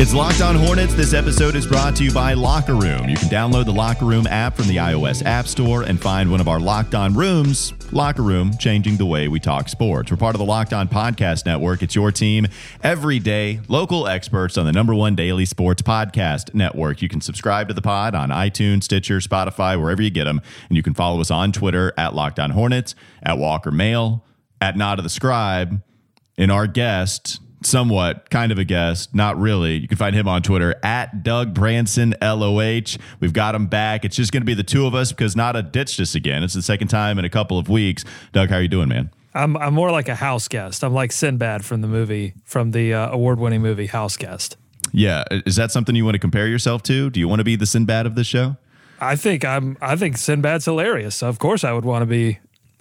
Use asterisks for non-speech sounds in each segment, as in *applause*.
It's Locked On Hornets. This episode is brought to you by Locker Room. You can download the Locker Room app from the iOS App Store and find one of our Locked On rooms. Locker Room, changing the way we talk sports. We're part of the Locked On Podcast Network. It's your team every day. Local experts on the number one daily sports podcast network. You can subscribe to the pod on iTunes, Stitcher, Spotify, wherever you get them. And you can follow us on Twitter at Locked On Hornets, at Walker Mail, at Nada the Scribe, and our guest somewhat kind of a guest, not really. You can find him on Twitter at Doug Branson LOH. We've got him back. It's just going to be the two of us because Nada ditched us again. It's the second time in a couple of weeks. Doug, how are you doing, man? I'm I'm more like a house guest. I'm like Sinbad from the movie, from the uh, award-winning movie House Guest. Yeah, is that something you want to compare yourself to? Do you want to be the Sinbad of this show? I think I'm. I think Sinbad's hilarious. Of course, I would want to be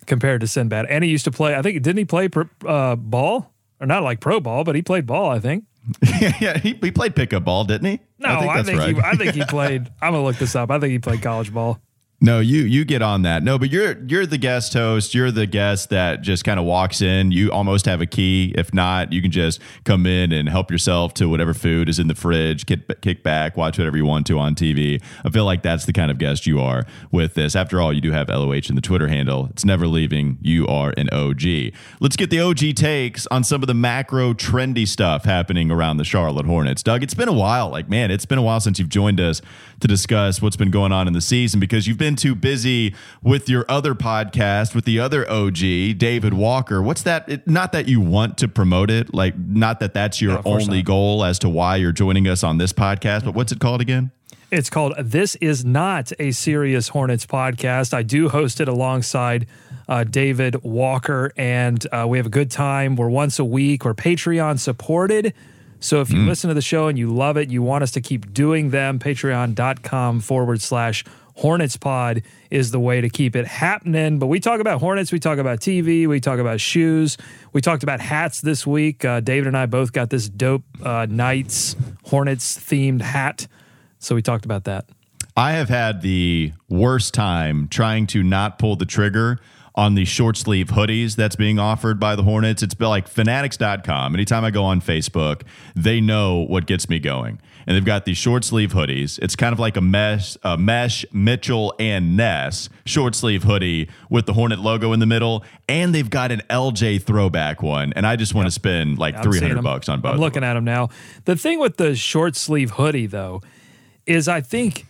compared to Sinbad. And he used to play. I think didn't he play uh, ball? Or not like pro ball, but he played ball. I think. *laughs* yeah, he, he played pickup ball, didn't he? No, I think, I think right. he, I think he played. I'm gonna look this up. I think he played college ball. No, you you get on that. No, but you're you're the guest host. You're the guest that just kind of walks in. You almost have a key. If not, you can just come in and help yourself to whatever food is in the fridge. Kick, kick back, watch whatever you want to on TV. I feel like that's the kind of guest you are with this. After all, you do have LOH in the Twitter handle. It's never leaving. You are an OG. Let's get the OG takes on some of the macro trendy stuff happening around the Charlotte Hornets. Doug, it's been a while. Like man, it's been a while since you've joined us to discuss what's been going on in the season because you've been been too busy with your other podcast with the other OG, David Walker. What's that? It, not that you want to promote it, like not that that's your no, only not. goal as to why you're joining us on this podcast, but what's it called again? It's called This Is Not a Serious Hornets podcast. I do host it alongside uh, David Walker, and uh, we have a good time. We're once a week, we're Patreon supported. So if you mm. listen to the show and you love it, you want us to keep doing them, patreon.com forward slash Hornets Pod is the way to keep it happening. But we talk about Hornets, we talk about TV, we talk about shoes, we talked about hats this week. Uh, David and I both got this dope uh, Knights Hornets themed hat. So we talked about that. I have had the worst time trying to not pull the trigger on the short sleeve hoodies that's being offered by the Hornets. It's like fanatics.com. Anytime I go on Facebook, they know what gets me going. And they've got these short sleeve hoodies. It's kind of like a mesh, a mesh Mitchell and Ness short sleeve hoodie with the Hornet logo in the middle. And they've got an LJ throwback one. And I just want yep. to spend like 300 bucks on both. I'm looking at them now. The thing with the short sleeve hoodie, though, is I think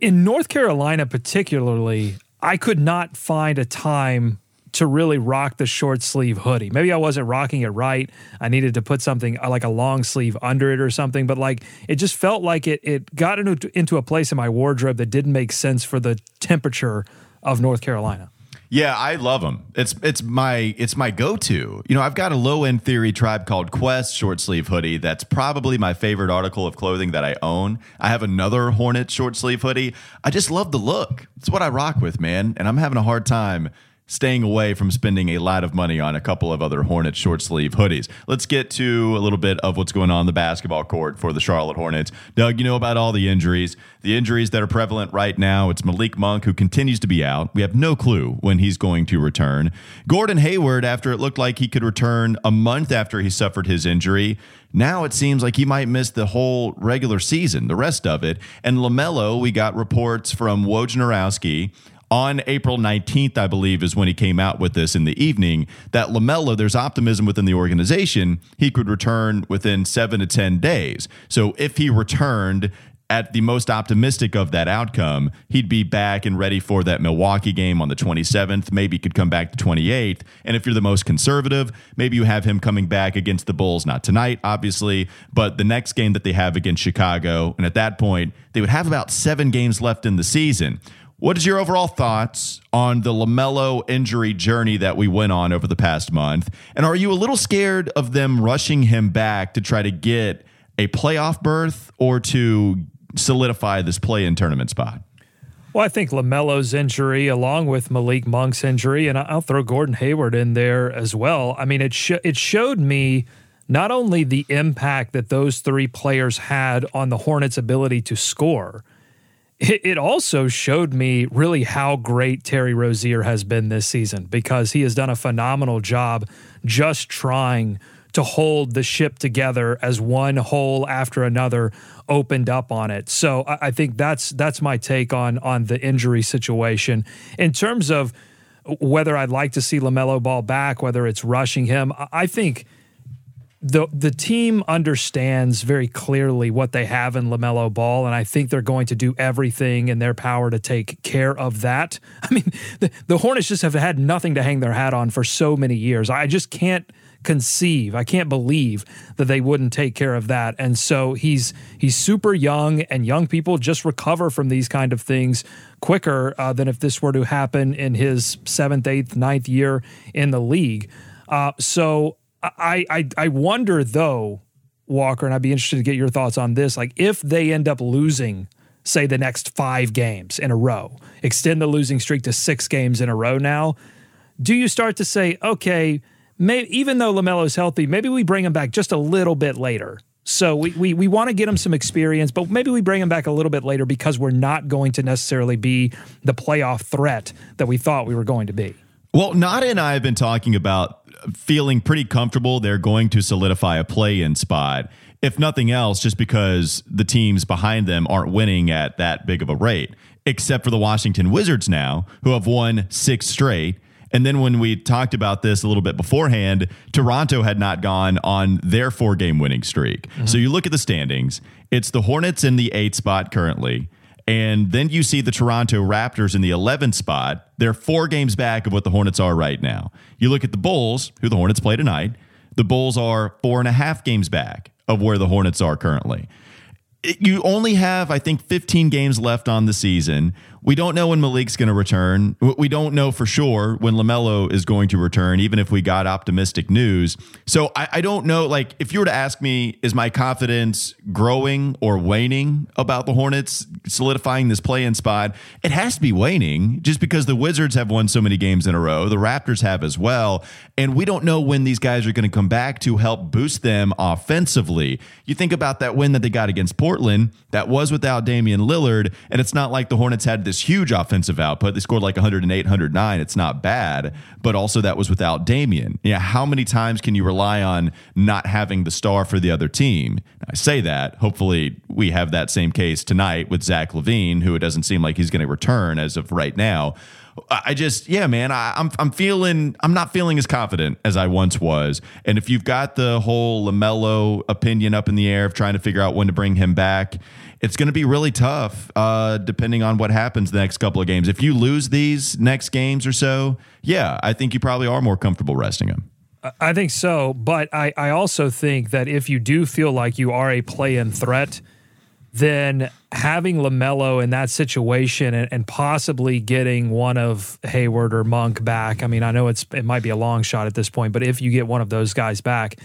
in North Carolina, particularly, I could not find a time to really rock the short sleeve hoodie. Maybe I wasn't rocking it right. I needed to put something uh, like a long sleeve under it or something, but like it just felt like it it got into, into a place in my wardrobe that didn't make sense for the temperature of North Carolina. Yeah, I love them. It's it's my it's my go to. You know, I've got a low end theory tribe called Quest short sleeve hoodie. That's probably my favorite article of clothing that I own. I have another Hornet short sleeve hoodie. I just love the look. It's what I rock with, man. And I'm having a hard time staying away from spending a lot of money on a couple of other Hornets short sleeve hoodies. Let's get to a little bit of what's going on the basketball court for the Charlotte Hornets. Doug, you know about all the injuries. The injuries that are prevalent right now, it's Malik Monk who continues to be out. We have no clue when he's going to return. Gordon Hayward, after it looked like he could return a month after he suffered his injury, now it seems like he might miss the whole regular season, the rest of it. And LaMelo, we got reports from Wojnarowski on April 19th, I believe, is when he came out with this in the evening. That LaMelo, there's optimism within the organization. He could return within seven to 10 days. So if he returned, at the most optimistic of that outcome, he'd be back and ready for that Milwaukee game on the 27th. Maybe could come back the 28th. And if you're the most conservative, maybe you have him coming back against the Bulls, not tonight, obviously, but the next game that they have against Chicago. And at that point, they would have about seven games left in the season. What is your overall thoughts on the LaMelo injury journey that we went on over the past month? And are you a little scared of them rushing him back to try to get a playoff berth or to solidify this play in tournament spot? Well, I think LaMelo's injury, along with Malik Monk's injury, and I'll throw Gordon Hayward in there as well. I mean, it sh- it showed me not only the impact that those three players had on the Hornets' ability to score, it also showed me really how great Terry Rozier has been this season because he has done a phenomenal job just trying to hold the ship together as one hole after another opened up on it. So I think that's that's my take on on the injury situation. In terms of whether I'd like to see LaMelo Ball back, whether it's rushing him, I think the the team understands very clearly what they have in LaMelo Ball, and I think they're going to do everything in their power to take care of that. *laughs* I mean, the, the Hornets just have had nothing to hang their hat on for so many years. I just can't conceive, I can't believe that they wouldn't take care of that. And so he's he's super young, and young people just recover from these kind of things quicker uh, than if this were to happen in his seventh, eighth, ninth year in the league. Uh, so I, I I wonder though, Walker, and I'd be interested to get your thoughts on this. Like if they end up losing, say the next five games in a row, extend the losing streak to six games in a row now, do you start to say, okay, may, even though LaMelo's healthy, maybe we bring him back just a little bit later. So we, we, we want to get him some experience, but maybe we bring him back a little bit later because we're not going to necessarily be the playoff threat that we thought we were going to be. Well, Nada and I have been talking about feeling pretty comfortable they're going to solidify a play in spot. If nothing else, just because the teams behind them aren't winning at that big of a rate, except for the Washington Wizards now, who have won six straight. And then when we talked about this a little bit beforehand, Toronto had not gone on their four game winning streak. Mm-hmm. So you look at the standings, it's the Hornets in the eight spot currently. And then you see the Toronto Raptors in the 11th spot. They're four games back of what the Hornets are right now. You look at the Bulls, who the Hornets play tonight. The Bulls are four and a half games back of where the Hornets are currently. You only have, I think, 15 games left on the season. We don't know when Malik's going to return. We don't know for sure when LaMelo is going to return, even if we got optimistic news. So I, I, don't know. Like, if you were to ask me, is my confidence growing or waning about the Hornets solidifying this play in spot? It has to be waning just because the Wizards have won so many games in a row. The Raptors have as well. And we don't know when these guys are going to come back to help boost them offensively. You think about that win that they got against Portland, that was without Damian Lillard. And it's not like the Hornets had this this huge offensive output. They scored like 108, 109. It's not bad, but also that was without Damian. Yeah, how many times can you rely on not having the star for the other team? I say that. Hopefully, we have that same case tonight with Zach LaVine, who it doesn't seem like he's going to return as of right now. I just, yeah, man, I, I'm, I'm feeling, I'm not feeling as confident as I once was. And if you've got the whole Lamelo opinion up in the air of trying to figure out when to bring him back, it's going to be really tough uh, depending on what happens the next couple of games. If you lose these next games or so, yeah, I think you probably are more comfortable resting him. I think so, but I, I also think that if you do feel like you are a play in threat, then having LaMelo in that situation and, and, possibly getting one of Hayward or Monk back. I mean, I know it's it might be a long shot at this point, but if you get one of those guys back,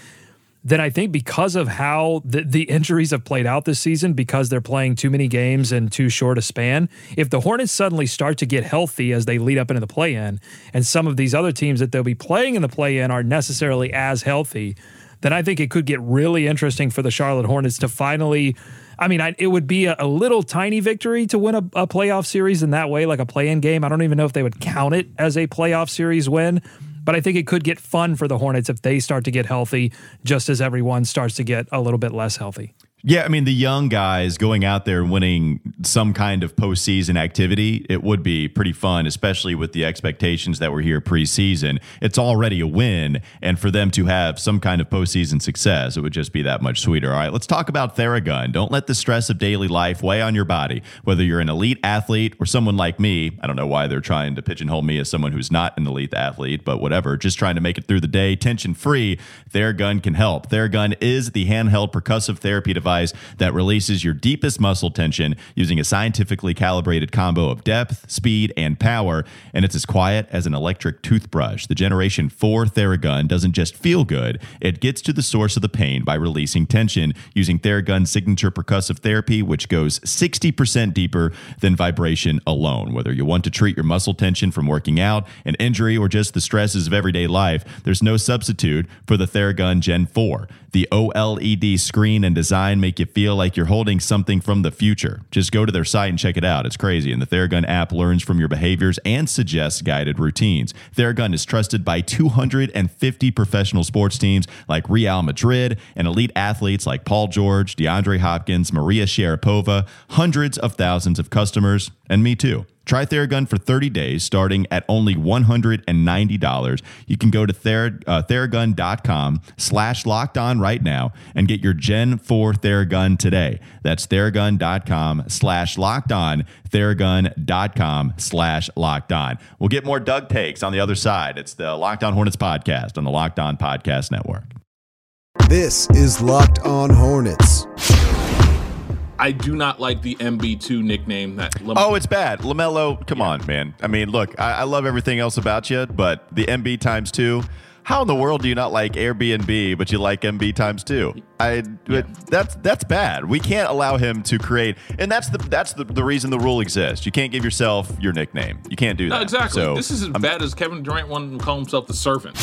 then I think because of how the, the injuries have played out this season, because they're playing too many games in too short a span, if the Hornets suddenly start to get healthy as they lead up into the play in, and some of these other teams that they'll be playing in the play in aren't necessarily as healthy, then I think it could get really interesting for the Charlotte Hornets to finally. I mean, I, it would be a, a, little tiny victory to win a, a playoff series in that way, like a play in game. I don't even know if they would count it as a playoff series win, but I think it could get fun for the Hornets if they start to get healthy, just as everyone starts to get a little bit less healthy. Yeah, I mean the young guys going out there and winning some kind of postseason activity, it would be pretty fun, especially with the expectations that were here preseason. It's already a win, and for them to have some kind of postseason success, it would just be that much sweeter. All right, let's talk about Theragun. Don't let the stress of daily life weigh on your body. Whether you're an elite athlete or someone like me, I don't know why they're trying to pigeonhole me as someone who's not an elite athlete, but whatever, just trying to make it through the day tension free. Theragun can help. Theragun is the handheld percussive therapy device that releases your deepest muscle tension using a scientifically calibrated combo of depth, speed, and power. And it's as quiet as an electric toothbrush. The Generation 4 Theragun doesn't just feel good, it gets to the source of the pain by releasing tension using Theragun's signature percussive therapy, which goes 60% deeper than vibration alone. Whether you want to treat your muscle tension from working out, an injury, or just the stresses of everyday life, there's no substitute for the Theragun Gen 4. The OLED screen and design make you feel like you're holding something from the future. Just go to their site and check it out. It's crazy. And the Theragun app learns from your behaviors and suggests guided routines. Theragun is trusted by 250 professional sports teams like Real Madrid and elite athletes like Paul George, DeAndre Hopkins, Maria Sharapova, hundreds of thousands of customers, and me too. Try Theragun for 30 days starting at only $190. You can go to Thera, uh, theragun.com slash locked on right now and get your Gen 4 Theragun today. That's theragun.com slash locked on, theragun.com slash locked on. We'll get more Doug takes on the other side. It's the Locked On Hornets podcast on the Locked On Podcast Network. This is Locked On Hornets. I do not like the MB2 nickname that. Lam- oh, it's bad. Lamelo, come yeah. on, man. I mean, look, I, I, love everything else about you, but the MB times two. How in the world do you not like Airbnb, but you like MB times two? I yeah. that's that's bad. We can't allow him to create, and that's the that's the, the reason the rule exists. You can't give yourself your nickname. You can't do that. No, exactly. So, this is as I'm, bad as Kevin Durant wanted to call himself the Servant.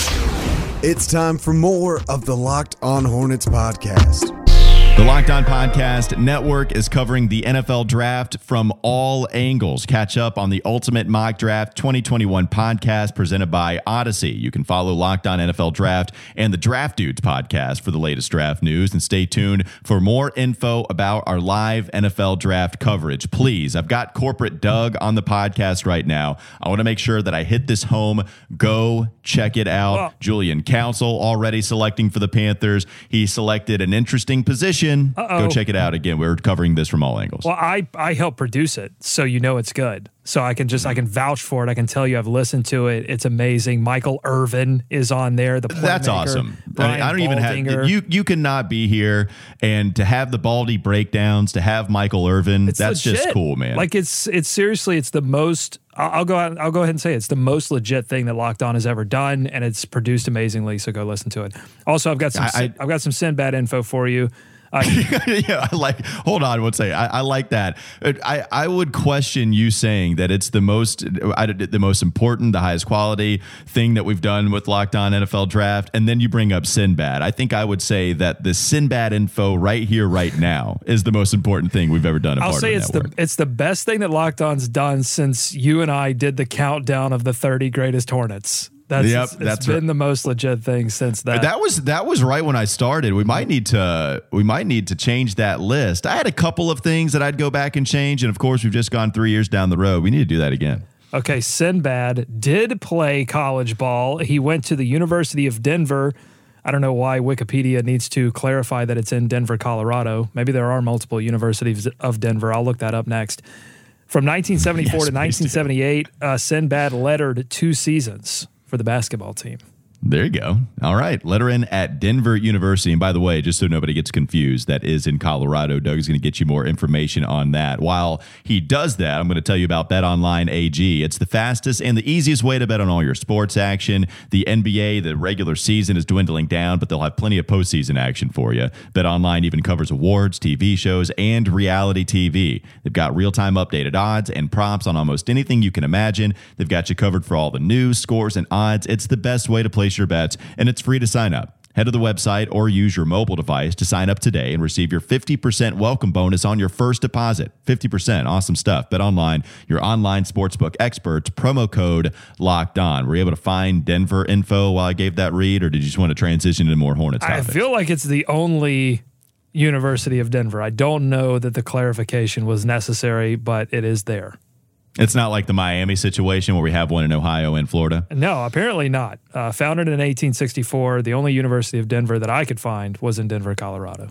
It's time for more of the Locked On Hornets podcast. The Locked On Podcast Network is covering the NFL draft from all angles. Catch up on the Ultimate Mock Draft 2021 podcast presented by Audacy. You can follow Locked On NFL Draft and the Draft Dudes podcast for the latest draft news. And stay tuned for more info about our live NFL draft coverage. Please, I've got corporate Doug on the podcast right now. I want to make sure that I hit this home. Go check it out. Julian Council already selecting for the Panthers. He selected an interesting position uh-oh. Go check it out again. We're covering this from all angles. Well, I I help produce it, so you know it's good. So I can just I can vouch for it. I can tell you I've listened to it. It's amazing. Michael Irvin is on there. The that's maker. awesome. I, mean, I don't even have you. You cannot be here and to have the Baldy breakdowns, to have Michael Irvin. It's that's legit. just cool, man. Like it's it's seriously it's the most. I'll go out, I'll go ahead and say it. it's the most legit thing that Locked On has ever done, and it's produced amazingly. So go listen to it. Also, I've got some I, I've got some Sinbad info for you. Uh, *laughs* yeah, I like. Hold on one second. I, I like that. I, I would question you saying that it's the most the most important, the highest quality thing that we've done with Locked On NFL Draft, and then you bring up Sinbad. I think I would say that the Sinbad info right here, right now, is the most important thing we've ever done. I'll say it's network. the it's the best thing that Locked On's done since you and I did the countdown of the 30 greatest Hornets. That's yep, it's, that's been right. the most legit thing since that. That was that was right when I started. We might need to we might need to change that list. I had a couple of things that I'd go back and change, and of course we've just gone three years down the road. We need to do that again. Okay, Sinbad did play college ball. He went to the University of Denver. I don't know why Wikipedia needs to clarify that it's in Denver, Colorado. Maybe there are multiple universities of Denver. I'll look that up next. From 1974 *laughs* yes, to 1978, uh, Sinbad lettered two seasons for the basketball team. There you go. All right. Letter in at Denver University. And by the way, just so nobody gets confused, that is in Colorado. Doug is going to get you more information on that. While he does that, I'm going to tell you about Bet Online AG. It's the fastest and the easiest way to bet on all your sports action. The NBA, the regular season is dwindling down, but they'll have plenty of postseason action for you. Bet Online even covers awards, TV shows, and reality TV. They've got real time updated odds and props on almost anything you can imagine. They've got you covered for all the news, scores, and odds. It's the best way to place place your bets, and it's free to sign up. Head to the website or use your mobile device to sign up today and receive your 50% welcome bonus on your first deposit. 50%. Awesome stuff. Bet online, your online sportsbook experts. Promo code locked on. Were you able to find Denver info while I gave that read, or did you just want to transition into more Hornets topics? I feel like it's the only University of Denver. I don't know that the clarification was necessary, but it is there. It's not like the Miami situation where we have one in Ohio and Florida. No, apparently not. Uh, founded in 1864, the only University of Denver that I could find was in Denver, Colorado.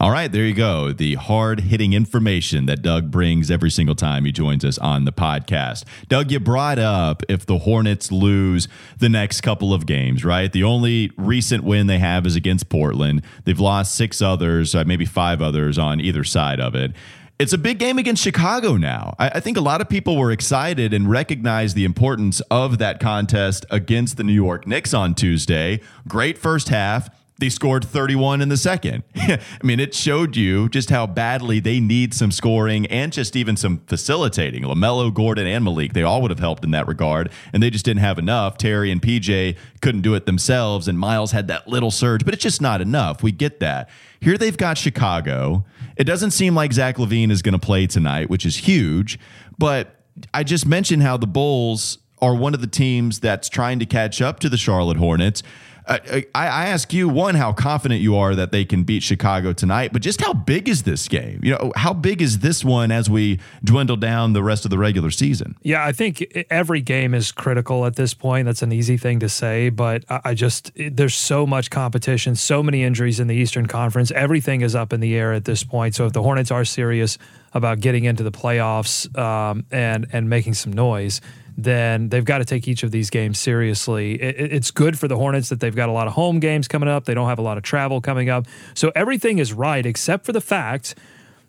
All right, there you go. The hard hitting information that Doug brings every single time he joins us on the podcast. Doug, you brought up if the Hornets lose the next couple of games, right? The only recent win they have is against Portland. They've lost six others, uh, maybe five others on either side of it. It's a big game against Chicago now. I, I, think a lot of people were excited and recognized the importance of that contest against the New York Knicks on Tuesday. Great first half. they scored 31 in the second. *laughs* I mean, it showed you just how badly they need some scoring and just even some facilitating. LaMelo, Gordon, and Malik, they all would have helped in that regard, and they just didn't have enough. Terry and PJ couldn't do it themselves, and Miles had that little surge, but it's just not enough. We get that. Here they've got Chicago. It doesn't seem like Zach LaVine is going to play tonight, which is huge, but I just mentioned how the Bulls are one of the teams that's trying to catch up to the Charlotte Hornets. Uh, I, I, ask you one how confident you are that they can beat Chicago tonight, but just how big is this game? You know, how big is this one as we dwindle down the rest of the regular season? Yeah, I think every game is critical at this point. That's an easy thing to say, but I just there's so much competition, so many injuries in the Eastern Conference. Everything is up in the air at this point. So if the Hornets are serious about getting into the playoffs um, and and making some noise then they've got to take each of these games seriously. It, it's good for the Hornets that they've got a lot of home games coming up. They don't have a lot of travel coming up. So everything is right except for the fact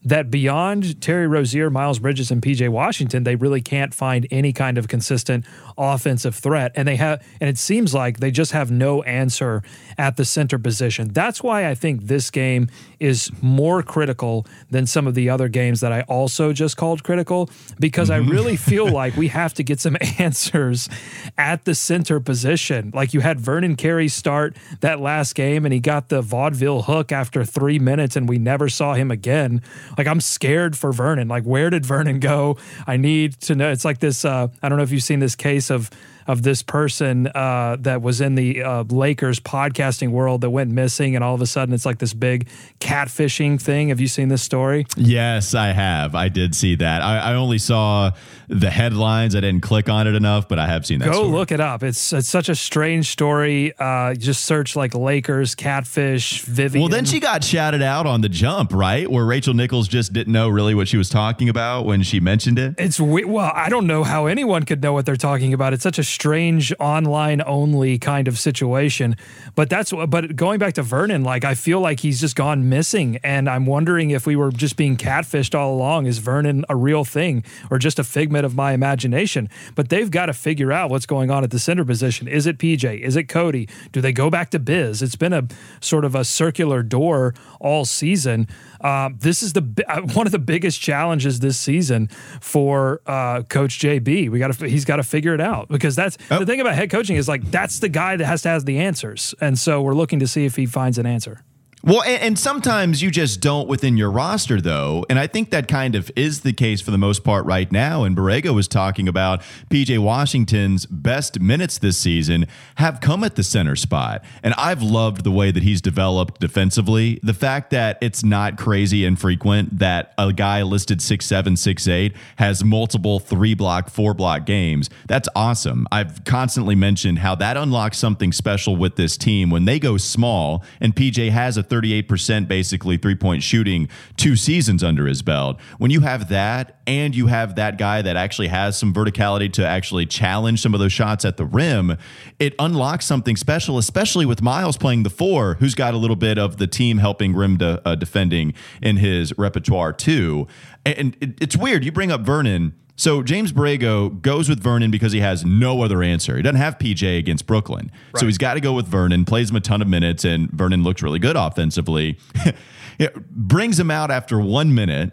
that beyond Terry Rozier, Miles Bridges, and PJ Washington, they really can't find any kind of consistent offensive threat. And they have, and it seems like they just have no answer at the center position. That's why I think this game is more critical than some of the other games that I also just called critical, because I mm-hmm. really *laughs* feel like we have to get some *laughs* answers at the center position. Like you had Vernon Carey start that last game and he got the vaudeville hook after three minutes and we never saw him again. Like I'm scared for Vernon. Like where did Vernon go? I need to know. It's like this. Uh, I don't know if you've seen this case of of this person uh, that was in the uh, Lakers podcasting world that went missing, and all of a sudden it's like this big catfishing thing. Have you seen this story? Yes, I have. I did see that. I, I only saw the headlines. I didn't click on it enough, but I have seen that. Go story. look it up. It's it's such a strange story. Uh, just search like Lakers catfish Vivian. Well, then she got shouted out on the jump, right? Where Rachel Nichols just didn't know really what she was talking about when she mentioned it. It's well, I don't know how anyone could know what they're talking about. It's such a strange online only kind of situation. But that's but going back to Vernon, like I feel like he's just gone missing, and I'm wondering if we were just being catfished all along. Is Vernon a real thing or just a figment of my imagination? But they've got to figure out what's going on at the center position. Is it PJ? Is it Cody? Do they go back to Biz? It's been a sort of a circular door all season. Uh, this is the uh, *laughs* one of the biggest challenges this season for uh, Coach JB. We got to he's got to figure it out because that's oh. the thing about head coaching is like that's the guy that has to have the answers, and so we're looking to see if he finds an answer. Well, and, and, sometimes you just don't within your roster, though. And I think that kind of is the case for the most part right now. And Borrego was talking about PJ Washington's best minutes this season have come at the center spot. And I've loved the way that he's developed defensively. The fact that it's not crazy infrequent that a guy listed six seven, six eight has multiple three block, four block games. That's awesome. I've constantly mentioned how that unlocks something special with this team when they go small and PJ has a 38% basically three point shooting two seasons under his belt. When you have that and you have that guy that actually has some verticality to actually challenge some of those shots at the rim, it unlocks something special, especially with Miles playing the four, who's got a little bit of the team helping rim de, uh, defending in his repertoire too. And it, it's weird. You bring up Vernon so James Borrego goes with Vernon because he has no other answer. He doesn't have PJ against Brooklyn. Right. So he's got to go with Vernon, plays him a ton of minutes, and Vernon looks really good offensively. *laughs* brings him out after one minute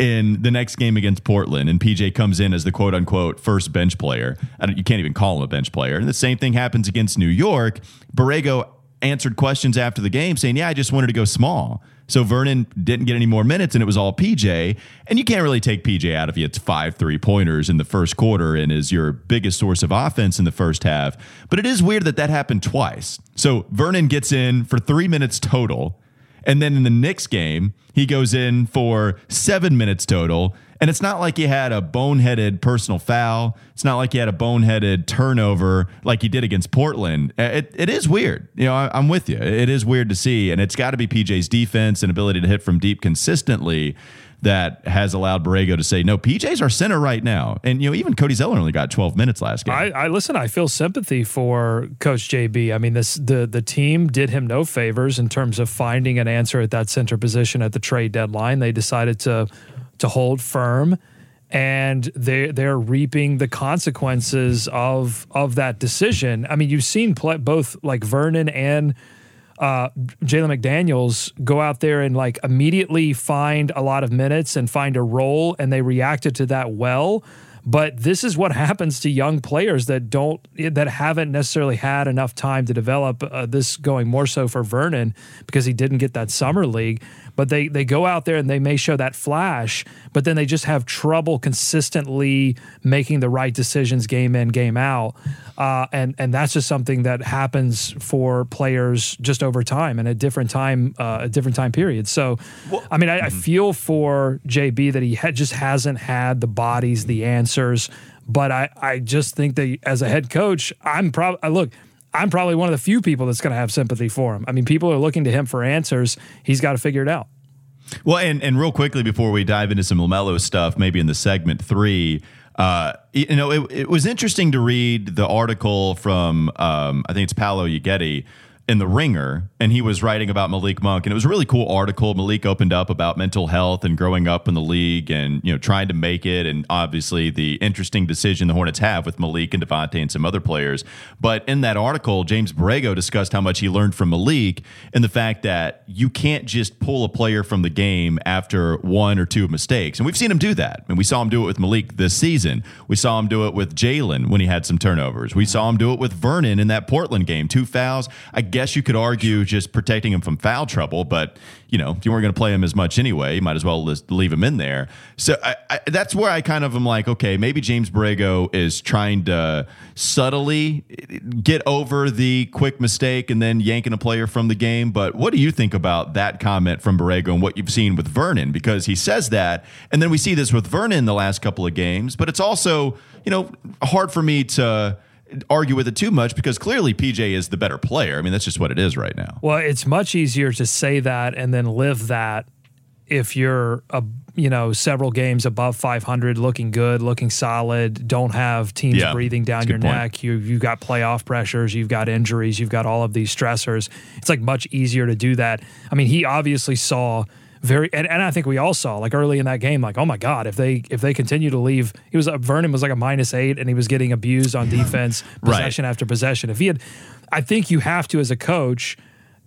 in the next game against Portland, and PJ comes in as the quote unquote first bench player. you can't even call him a bench player. And the same thing happens against New York. Borrego answered questions after the game saying, Yeah, I just wanted to go small. So Vernon didn't get any more minutes and it was all PJ. And you can't really take PJ out of you. It's five three pointers in the first quarter and is your biggest source of offense in the first half. But it is weird that that happened twice. So Vernon gets in for three minutes total. And then in the next game, he goes in for seven minutes total. And it's not like he had a boneheaded personal foul. It's not like he had a boneheaded turnover like he did against Portland. Uh, it, it is weird. You know, I, am with you. It is weird to see. And it's got to be PJ's defense and ability to hit from deep consistently that has allowed Borrego to say, no, PJ's our center right now. And, you know, even Cody Zeller only got 12 minutes last game. I, I listen, I feel sympathy for Coach JB. I mean, this the the team did him no favors in terms of finding an answer at that center position at the trade deadline. They decided to to hold firm and they they're reaping the consequences of of that decision. I mean, you've seen both like Vernon and uh, Jalen McDaniels go out there and like immediately find a lot of minutes and find a role, and they reacted to that well. But this is what *laughs* happens to young players that don't that haven't necessarily had enough time to develop. Uh, this going more so for Vernon because he didn't get that summer league. But they they go out there and they may show that flash, but then they just have trouble consistently making the right decisions game in game out. Uh, and and that's just something that happens for players just over time and a different time uh, a different time period. So, I mean, I, I feel for JB that he ha- just hasn't had the bodies, the answers. But I, I just think that as a head coach, I'm probably look. I'm probably one of the few people that's going to have sympathy for him. I mean, people are looking to him for answers. He's got to figure it out. Well, and and real quickly before we dive into some Lamelo stuff, maybe in the segment three, uh, you know, it, it was interesting to read the article from um, I think it's Paolo Uggetti in the Ringer, and he was writing about Malik Monk, and it was a really cool article. Malik opened up about mental health and growing up in the league, and you know trying to make it, and obviously the interesting decision the Hornets have with Malik and Devonte' and some other players. But in that article, James Borrego discussed how much he learned from Malik and the fact that you can't just pull a player from the game after one or two mistakes, and we've seen him do that, and we saw him do it with Malik this season. We saw him do it with Jalen when he had some turnovers. We saw him do it with Vernon in that Portland game, two fouls. I guess you could argue just protecting him from foul trouble, but you know, if you weren't going to play him as much anyway, you might as well leave him in there. So I, I, that's where I kind of am like, okay, maybe James Borrego is trying to subtly get over the quick mistake and then yanking a player from the game. But what do you think about that comment from Borrego and what you've seen with Vernon? Because he says that, and then we see this with Vernon the last couple of games, but it's also, you know, hard for me to argue with it too much because clearly PJ is the better player. I mean, that's just what it is right now. Well, it's much easier to say that and then live that if you're a you know several games above 500 looking good looking solid don't have teams Yeah, breathing down your point. neck you you've got playoff pressures you've got injuries you've got all of these stressors it's like much easier to do that i mean he obviously saw very and, and i think we all saw like early in that game like oh my god if they if they continue to leave he was uh, vernon was like a minus eight and he was getting abused on defense Right. possession after possession if he had i think you have to as a coach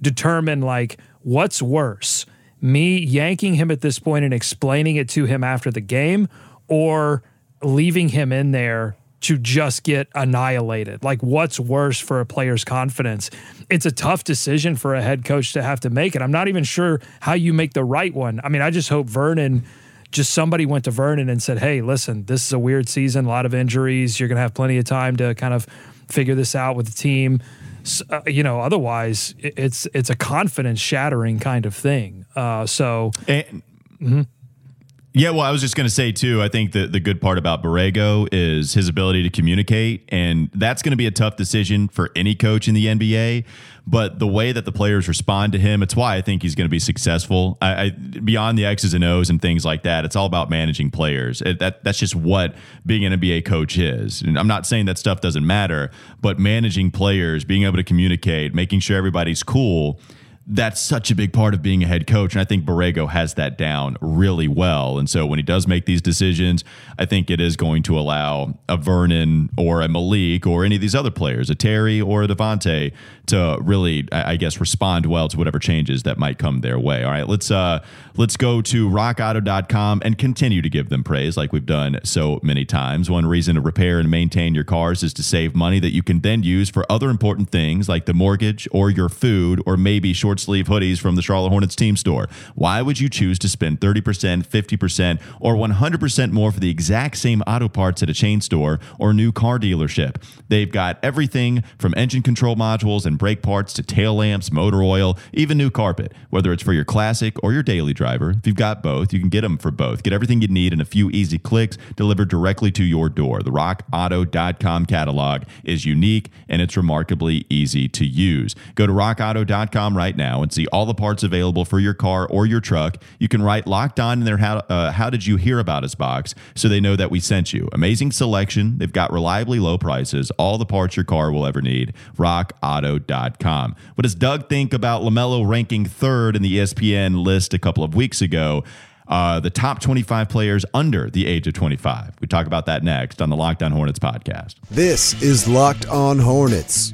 determine like what's worse me yanking him at this point and explaining it to him after the game or leaving him in there to just get annihilated like what's worse for a player's confidence it's a tough decision for a head coach to have to make and i'm not even sure how you make the right one i mean i just hope vernon just somebody went to Vernon and said, "Hey, listen, this is a weird season, a lot of injuries. You're going to have plenty of time to kind of figure this out with the team." S- uh, you know, otherwise, it's it's a confidence shattering kind of thing. Uh, so And, Yeah, well, I was just going to say too. I think the the good part about Borrego is his ability to communicate, and that's going to be a tough decision for any coach in the NBA. But the way that the players respond to him, it's why I think he's going to be successful. I, I beyond the X's and O's and things like that, it's all about managing players. It, that that's just what being an NBA coach is. And I'm not saying that stuff doesn't matter, but managing players, being able to communicate, making sure everybody's cool that's such a big part of being a head coach. And I think Borrego has that down really well. And so when he does make these decisions, I think it is going to allow a Vernon or a Malik or any of these other players, a Terry or a Devonte', to really, I I guess, respond well to whatever changes that might come their way. All right, let's uh let's go to rockauto.com and continue to give them praise like we've done so many times. One reason to repair and maintain your cars is to save money that you can then use for other important things like the mortgage or your food or maybe short sleeve hoodies from the Charlotte Hornets team store. Why would you choose to spend 30%, 50%, or 100% more for the exact same auto parts at a chain store or new car dealership? They've got everything from engine control modules and brake parts to tail lamps, motor oil, even new carpet. Whether it's for your classic or your daily driver, if you've got both, you can get them for both. Get everything you need in a few easy clicks delivered directly to your door. The rockauto.com catalog is unique and it's remarkably easy to use. Go to rockauto.com right now and see all the parts available for your car or your truck. You can write locked on in their how, uh, how did you hear about us box so they know that we sent you. Amazing selection. They've got reliably low prices, all the parts your car will ever need. rockauto.com. What does Doug think about LaMelo ranking third in the ESPN list a couple of weeks ago? Uh, the top 25 players under the age of 25. We talk about that next on the Locked On Hornets podcast. This is Locked On Hornets.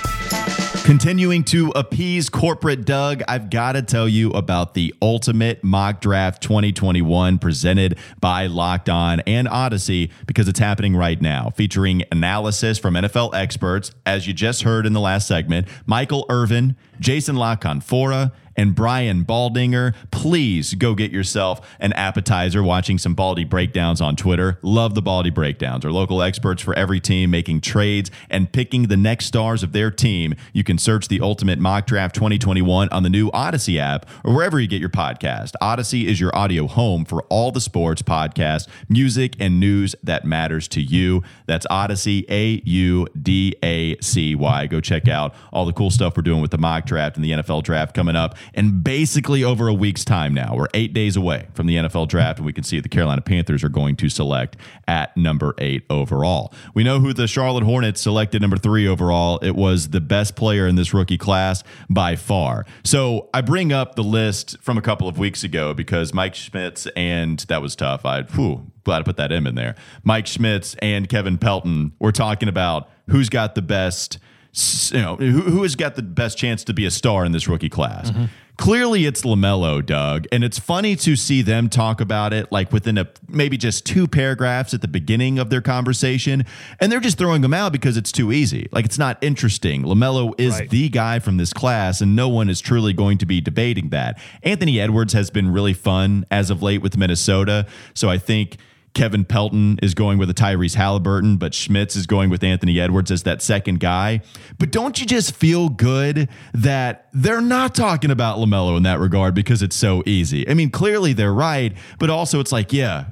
Continuing to appease corporate Doug, I've got to tell you about the Ultimate Mock Draft 2021 presented by Locked On and Audacy because it's happening right now, featuring analysis from NFL experts, as you just heard in the last segment, Michael Irvin, Jason La Canfora, and Brian Baldinger. Please go get yourself an appetizer watching some Baldy breakdowns on Twitter. Love the Baldy breakdowns. Our local experts for every team making trades and picking the next stars of their team. You can search the Ultimate Mock Draft 2021 on the new Audacy app or wherever you get your podcast. Audacy is your audio home for all the sports, podcasts, music, and news that matters to you. That's Audacy, A U D A C Y. Go check out all the cool stuff we're doing with the mock draft and the NFL draft coming up and basically over a week's time now. We're eight days away from the NFL draft, and we can see the Carolina Panthers are going to select at number eight overall. We know who the Charlotte Hornets selected number three overall. It was the best player in this rookie class by far. So I bring up the list from a couple of weeks ago because Mike Schmitz and that was tough. I whew, glad to put that M in there. Mike Schmitz and Kevin Pelton were talking about who's got the best you know, who, who has got the best chance to be a star in this rookie class? Mm-hmm. Clearly, it's LaMelo, Doug. And it's funny to see them talk about it like within a maybe just two paragraphs at the beginning of their conversation. And they're just throwing them out because it's too easy. Like it's not interesting. LaMelo is Right. the guy from this class, and no one is truly going to be debating that. Anthony Edwards has been really fun as of late with Minnesota. So I think. Kevin Pelton is going with a Tyrese Halliburton, but Schmitz is going with Anthony Edwards as that second guy. But don't you just feel good that they're not talking about LaMelo in that regard because it's so easy? I mean, clearly they're right, but also it's like, yeah,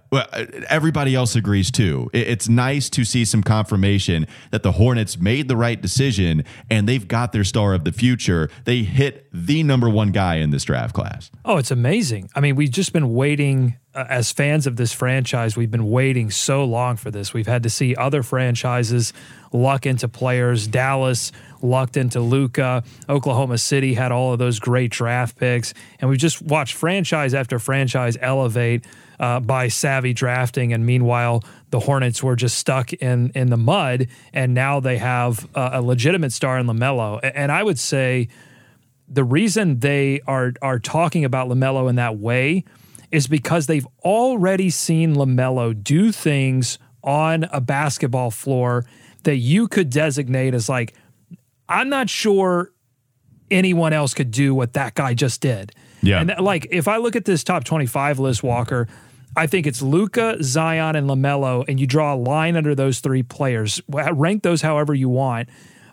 everybody else agrees too. It's nice to see some confirmation that the Hornets made the right decision and they've got their star of the future. They hit the number one guy in this draft class. Oh, it's amazing. I mean, we've just been waiting uh, as fans of this franchise. We've been waiting so long for this. We've had to see other franchises luck into players. Dallas lucked into Luka. Oklahoma City had all of those great draft picks, and we've just watched franchise after franchise elevate uh, by savvy drafting. And meanwhile, the Hornets were just stuck in in the mud, and now they have uh, a legitimate star in Lamelo. And I would say the reason they are are talking about LaMelo in that way is because they've already seen LaMelo do things on a basketball floor that you could designate as like I'm not sure anyone else could do what that guy just did. Yeah. And that, like if I look at this top 25 list Walker, I think it's Luka, Zion and LaMelo and you draw a line under those three players. Rank those however you want.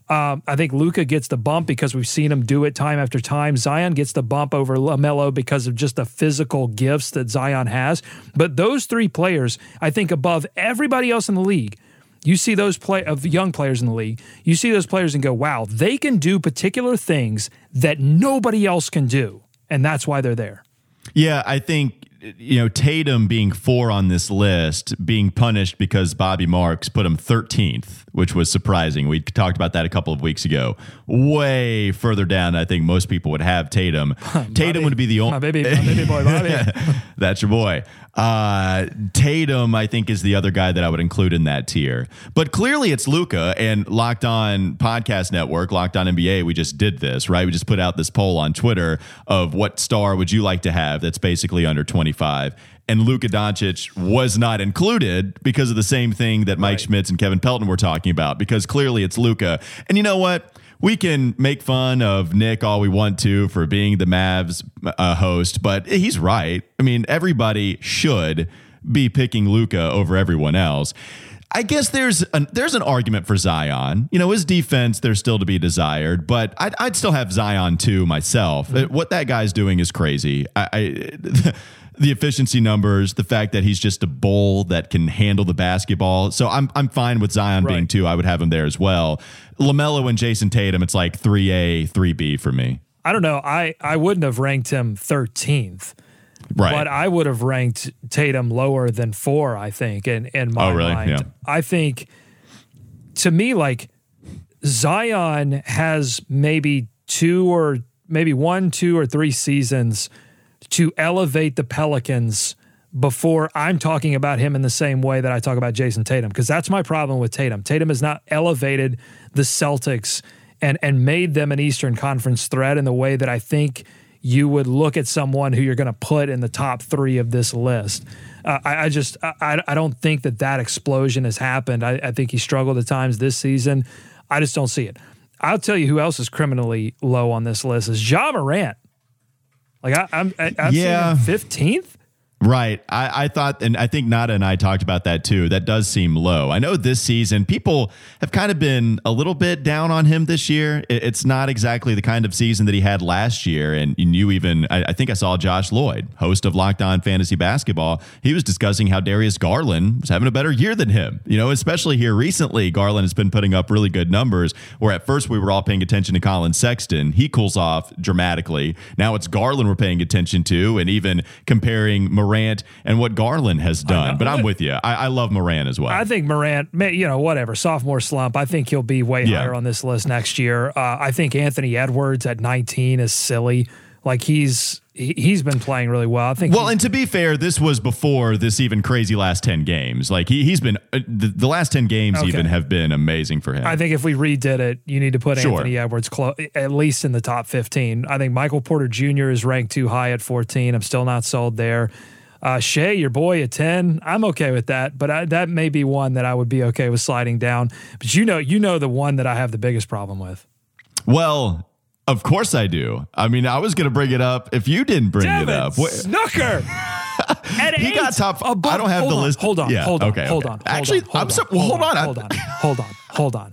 Um, I think Luka gets the bump because we've seen him do it time after time. Zion gets the bump over Lamelo because of just the physical gifts that Zion has. But those three players, I think, above everybody else in the league, you see those play of young players in the league. You see those players and go, "Wow, they can do particular things that nobody else can do," and that's why they're there. Yeah, I think you know Tatum being four on this list, being punished because Bobby Marks put him 13th, which was surprising. We talked about that a couple of weeks ago. Way further down, I think most people would have Tatum. *laughs* Tatum would be the only My baby, my baby boy, Bobby. *laughs* That's your boy. Uh, Tatum, I think, is the other guy that I would include in that tier. But clearly, it's Luka and Locked On Podcast Network, Locked On NBA. We just did this, right? We just put out this poll on Twitter of what star would you like to have that's basically under 25. And Luka Doncic was not included because of the same thing that Mike Schmitz and Kevin Pelton were talking about, because clearly it's Luka. And you know what? We can make fun of Nick all we want to for being the Mavs uh, host, but he's right. I mean, everybody should be picking Luka over everyone else. I guess there's an there's an argument for Zion. You know, his defense there's still to be desired, but I'd, I'd still have Zion too myself. What that guy's doing is crazy. I, I *laughs* the efficiency numbers, the fact that he's just a bull that can handle the basketball. So I'm I'm fine with Zion being two. I would have him there as well. Lamelo and Jayson Tatum, it's like three A, three B for me. I don't know. I I wouldn't have ranked him 13th. Right. But I would have ranked Tatum lower than four, I think, in, in my Oh, really? mind. Yeah. I think to me, like Zion has maybe two or maybe one, two, or three seasons to elevate the Pelicans before I'm talking about him in the same way that I talk about Jayson Tatum, because that's my problem with Tatum. Tatum has not elevated the Celtics and and made them an Eastern Conference threat in the way that I think you would look at someone who you're going to put in the top three of this list. Uh, I, I just I, I don't think that that explosion has happened. I, I think he struggled at times this season. I just don't see it. I'll tell you who else is criminally low on this list is Ja Morant. Like I, I'm Yeah. fifteenth. Right. I, I thought, and I think Nada and I talked about that too. That does seem low. I know this season people have kind of been a little bit down on him this year. It- It's not exactly the kind of season that he had last year. And you even, I, I think I saw Josh Lloyd, host of Locked On Fantasy Basketball. He was discussing how Darius Garland was having a better year than him. You know, especially here recently, Garland has been putting up really good numbers. Where at first we were all paying attention to Collin Sexton, he cools off dramatically. Now it's Garland we're paying attention to, and even comparing Morant and what Garland has done. But I'm with you. I, I love Morant as well. I think Morant, may- you know, whatever sophomore slump. I think he'll be way Yeah. higher on this list next year. Uh, I think Anthony Edwards at 19 is silly. Like he's he, he's been playing really well. I think. well, and to be fair, this was before this even crazy last 10 games. Like he, he's been, uh, the, the last 10 games Okay. even have been amazing for him. I think if we redid it, you need to put Sure. Anthony Edwards clo- at least in the top 15. I think Michael Porter Jr. is ranked too high at 14. I'm still not sold there. Uh, Shea, your boy at 10, I'm okay with that, but I, that may be one that I would be okay with sliding down. But you know, you know the one that I have the biggest problem with. well, of course I do. I mean, I was going to bring it up if you didn't bring it up. Snooker. *laughs* At He got top- above- I don't have the on, list. Hold on, Yeah, hold on, okay, hold okay. on. hold Actually, on, hold I'm so- on, hold on. hold on, hold on, hold on.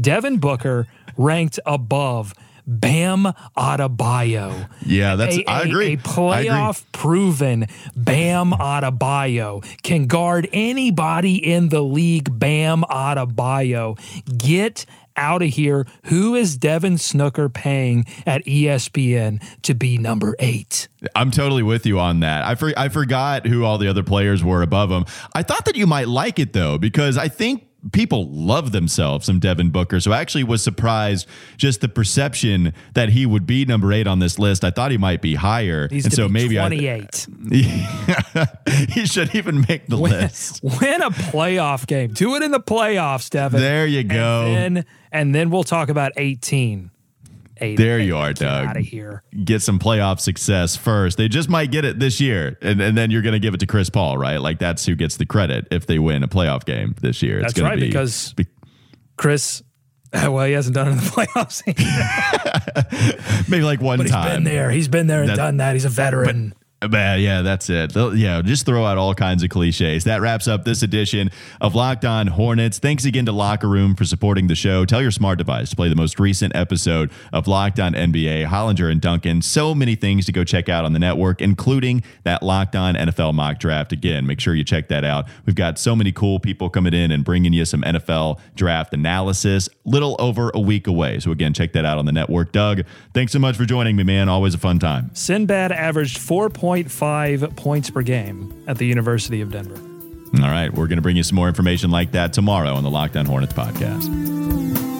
Devin Booker ranked above Bam Adebayo. Yeah, that's- a, I a- agree. A agree. playoff proven Bam Adebayo can guard anybody in the league. Bam Adebayo, get out of here. Who is Devin Snooker paying at ESPN to be number eight? I'm totally with you on that. I for, I forgot who all the other players were above him. I thought that you might like it though because I think people love themselves some Devin Booker. So I actually was surprised just the perception that he would be number 8 on this list. I thought he might be higher. He's and so be maybe 28. I *laughs* he should even make the list. Win a playoff game. Do it in the playoffs, Devin. There you go. And then, and then we'll talk about 18. Eight, There you are, Doug. out of here. Get some playoff success first. They just might get it this year, and, and then you're going to give it to Chris Paul, right? Like that's who gets the credit if they win a playoff game this year. That's right, be, because- be- Chris, *laughs* well, he hasn't done it in the *laughs* playoffs. *laughs* maybe like one but He's been there. He's been there and That- done that. He's a veteran. But yeah, that's it. They'll- Yeah, just throw out all kinds of cliches. That wraps up this edition of Locked On Hornets. Thanks again to Locker Room for supporting the show. Tell your smart device to play the most recent episode of Locked On NBA. Hollinger and Duncan. So many things to go check out on the network, including that Locked On NFL mock draft. Again, make sure you check that out. We've got so many cool people coming in and bringing you some NFL draft analysis. Little over a week away. So again, check that out on the network. Doug, thanks so much for joining me, man. Always a fun time. Sinbad averaged 4.5 points per game at the University of Denver. All right, we're going to bring you some more information like that tomorrow on the Locked On Hornets podcast.